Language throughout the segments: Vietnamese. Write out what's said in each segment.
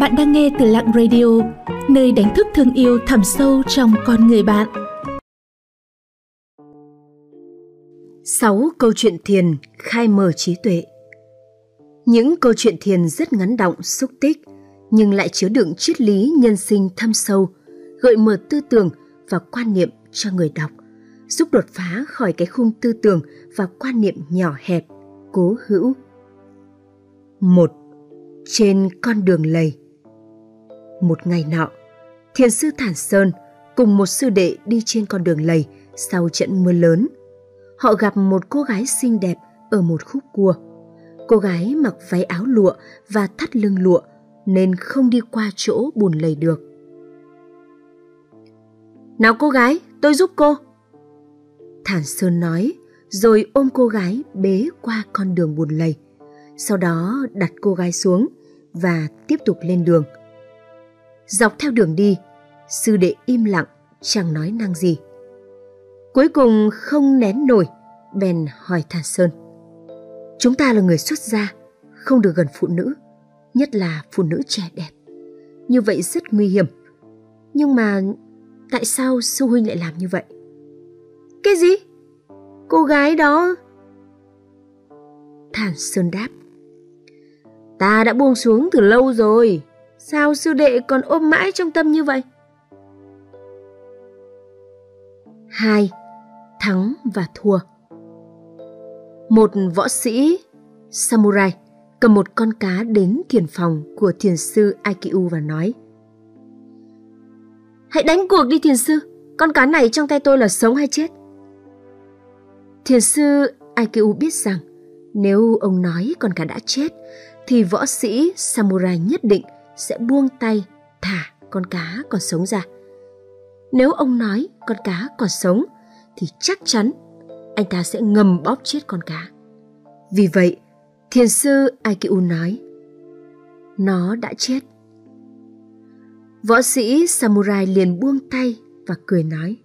Bạn đang nghe từ Lặng Radio, nơi đánh thức thương yêu thẳm sâu trong con người bạn. 6 câu chuyện thiền khai mở trí tuệ Những câu chuyện thiền rất ngắn động, xúc tích, nhưng lại chứa đựng triết lý nhân sinh thâm sâu, gợi mở tư tưởng và quan niệm cho người đọc, giúp đột phá khỏi cái khung tư tưởng và quan niệm nhỏ hẹp, cố hữu. Một Trên con đường lầy một ngày nọ, thiền sư Thản Sơn cùng một sư đệ đi trên con đường lầy sau trận mưa lớn. Họ gặp một cô gái xinh đẹp ở một khúc cua. Cô gái mặc váy áo lụa và thắt lưng lụa nên không đi qua chỗ bùn lầy được. Nào cô gái, tôi giúp cô. Thản Sơn nói, rồi ôm cô gái bế qua con đường bùn lầy. Sau đó đặt cô gái xuống và tiếp tục lên đường. Dọc theo đường đi, sư đệ im lặng, chẳng nói năng gì. Cuối cùng không nén nổi, bèn hỏi Thản Sơn. Chúng ta là người xuất gia, không được gần phụ nữ, nhất là phụ nữ trẻ đẹp. Như vậy rất nguy hiểm. Nhưng mà tại sao sư huynh lại làm như vậy? Cái gì? Cô gái đó... Thản Sơn đáp. Ta đã buông xuống từ lâu rồi. Sao sư đệ còn ôm mãi trong tâm như vậy? Hai, thắng và thua. Một võ sĩ samurai cầm một con cá đến thiền phòng của thiền sư aikiu và nói Hãy đánh cuộc đi thiền sư, con cá này trong tay tôi là sống hay chết? Thiền sư aikiu biết rằng nếu ông nói con cá đã chết thì võ sĩ samurai nhất định sẽ buông tay thả con cá còn sống ra. Nếu ông nói con cá còn sống thì chắc chắn anh ta sẽ ngầm bóp chết con cá. Vì vậy, thiền sư aikiu nói Nó đã chết. Võ sĩ samurai liền buông tay và cười nói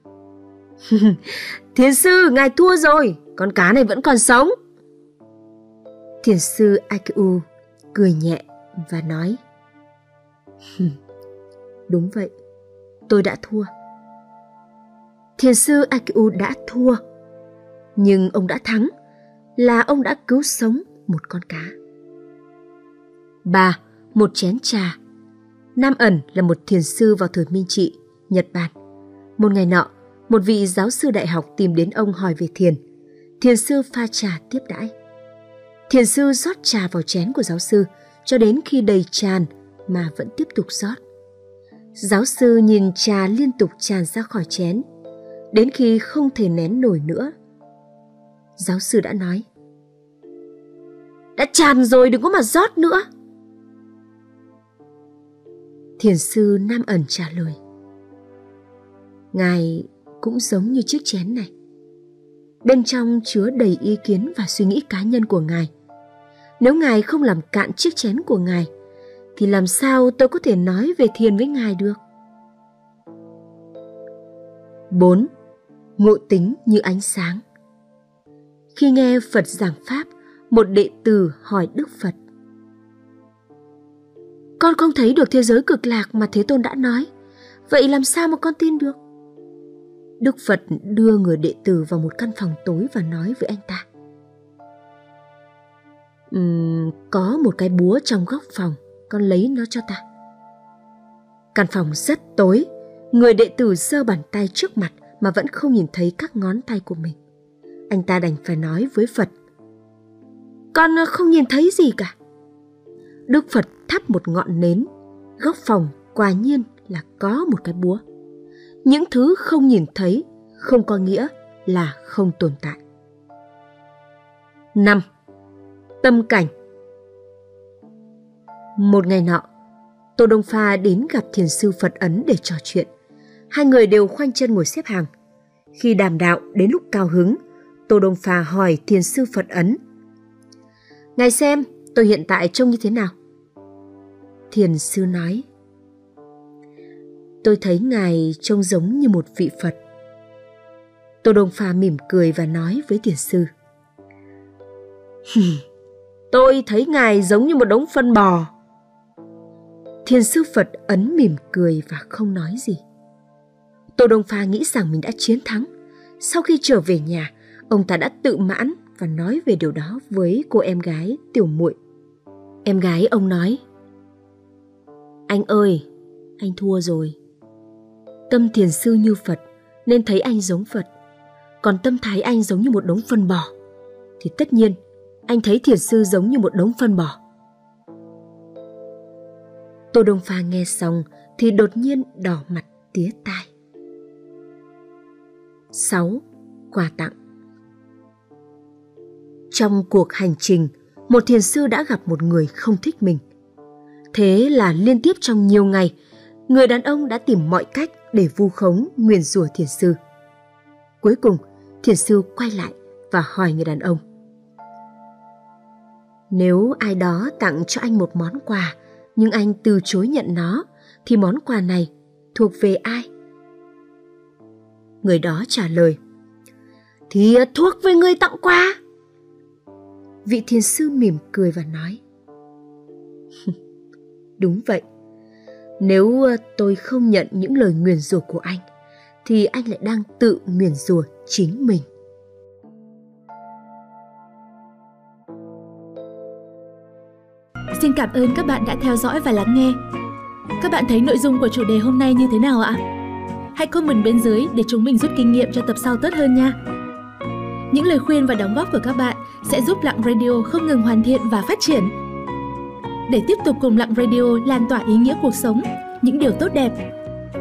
Thiền sư, ngài thua rồi, con cá này vẫn còn sống. Thiền sư aikiu cười nhẹ và nói Đúng vậy, tôi đã thua. Thiền sư Akiu đã thua, nhưng ông đã thắng là ông đã cứu sống một con cá. Ba, một chén trà. Nam ẩn là một thiền sư vào thời Minh Trị, Nhật Bản. Một ngày nọ, một vị giáo sư đại học tìm đến ông hỏi về thiền. Thiền sư pha trà tiếp đãi. Thiền sư rót trà vào chén của giáo sư cho đến khi đầy tràn mà vẫn tiếp tục rót. Giáo sư nhìn trà liên tục tràn ra khỏi chén, đến khi không thể nén nổi nữa. Giáo sư đã nói, Đã tràn rồi đừng có mà rót nữa. Thiền sư Nam ẩn trả lời, Ngài cũng giống như chiếc chén này. Bên trong chứa đầy ý kiến và suy nghĩ cá nhân của Ngài. Nếu Ngài không làm cạn chiếc chén của Ngài, thì làm sao tôi có thể nói về thiền với Ngài được? 4. Ngộ tính như ánh sáng Khi nghe Phật giảng Pháp, một đệ tử hỏi Đức Phật Con không thấy được thế giới cực lạc mà Thế Tôn đã nói, vậy làm sao mà con tin được? Đức Phật đưa người đệ tử vào một căn phòng tối và nói với anh ta uhm, Có một cái búa trong góc phòng con lấy nó cho ta. Căn phòng rất tối, người đệ tử sơ bàn tay trước mặt mà vẫn không nhìn thấy các ngón tay của mình. Anh ta đành phải nói với Phật. Con ờ, không nhìn thấy gì cả. Đức Phật thắp một ngọn nến, góc phòng quả nhiên là có một cái búa. Những thứ không nhìn thấy không có nghĩa là không tồn tại. 5. Tâm cảnh một ngày nọ, Tô Đông Pha đến gặp thiền sư Phật Ấn để trò chuyện. Hai người đều khoanh chân ngồi xếp hàng. Khi đàm đạo đến lúc cao hứng, Tô Đông Pha hỏi thiền sư Phật Ấn. Ngài xem, tôi hiện tại trông như thế nào? Thiền sư nói. Tôi thấy ngài trông giống như một vị Phật. Tô Đông Pha mỉm cười và nói với thiền sư. Tôi thấy ngài giống như một đống phân bò. Thiền sư Phật ấn mỉm cười và không nói gì. Tô Đông Pha nghĩ rằng mình đã chiến thắng. Sau khi trở về nhà, ông ta đã tự mãn và nói về điều đó với cô em gái tiểu muội. Em gái ông nói: "Anh ơi, anh thua rồi." Tâm thiền sư như Phật nên thấy anh giống Phật, còn tâm thái anh giống như một đống phân bò thì tất nhiên anh thấy thiền sư giống như một đống phân bò. Tô Đông Pha nghe xong thì đột nhiên đỏ mặt tía tai. 6. Quà tặng Trong cuộc hành trình, một thiền sư đã gặp một người không thích mình. Thế là liên tiếp trong nhiều ngày, người đàn ông đã tìm mọi cách để vu khống nguyền rủa thiền sư. Cuối cùng, thiền sư quay lại và hỏi người đàn ông. Nếu ai đó tặng cho anh một món quà, nhưng anh từ chối nhận nó, thì món quà này thuộc về ai? Người đó trả lời, thì à, thuộc về người tặng quà. Vị thiền sư mỉm cười và nói, Đúng vậy, nếu à, tôi không nhận những lời nguyền rủa của anh, thì anh lại đang tự nguyền rủa chính mình. Xin cảm ơn các bạn đã theo dõi và lắng nghe. Các bạn thấy nội dung của chủ đề hôm nay như thế nào ạ? Hãy comment bên dưới để chúng mình rút kinh nghiệm cho tập sau tốt hơn nha. Những lời khuyên và đóng góp của các bạn sẽ giúp Lặng Radio không ngừng hoàn thiện và phát triển. Để tiếp tục cùng Lặng Radio lan tỏa ý nghĩa cuộc sống, những điều tốt đẹp,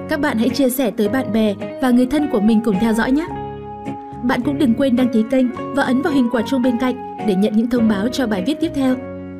các bạn hãy chia sẻ tới bạn bè và người thân của mình cùng theo dõi nhé. Bạn cũng đừng quên đăng ký kênh và ấn vào hình quả chuông bên cạnh để nhận những thông báo cho bài viết tiếp theo.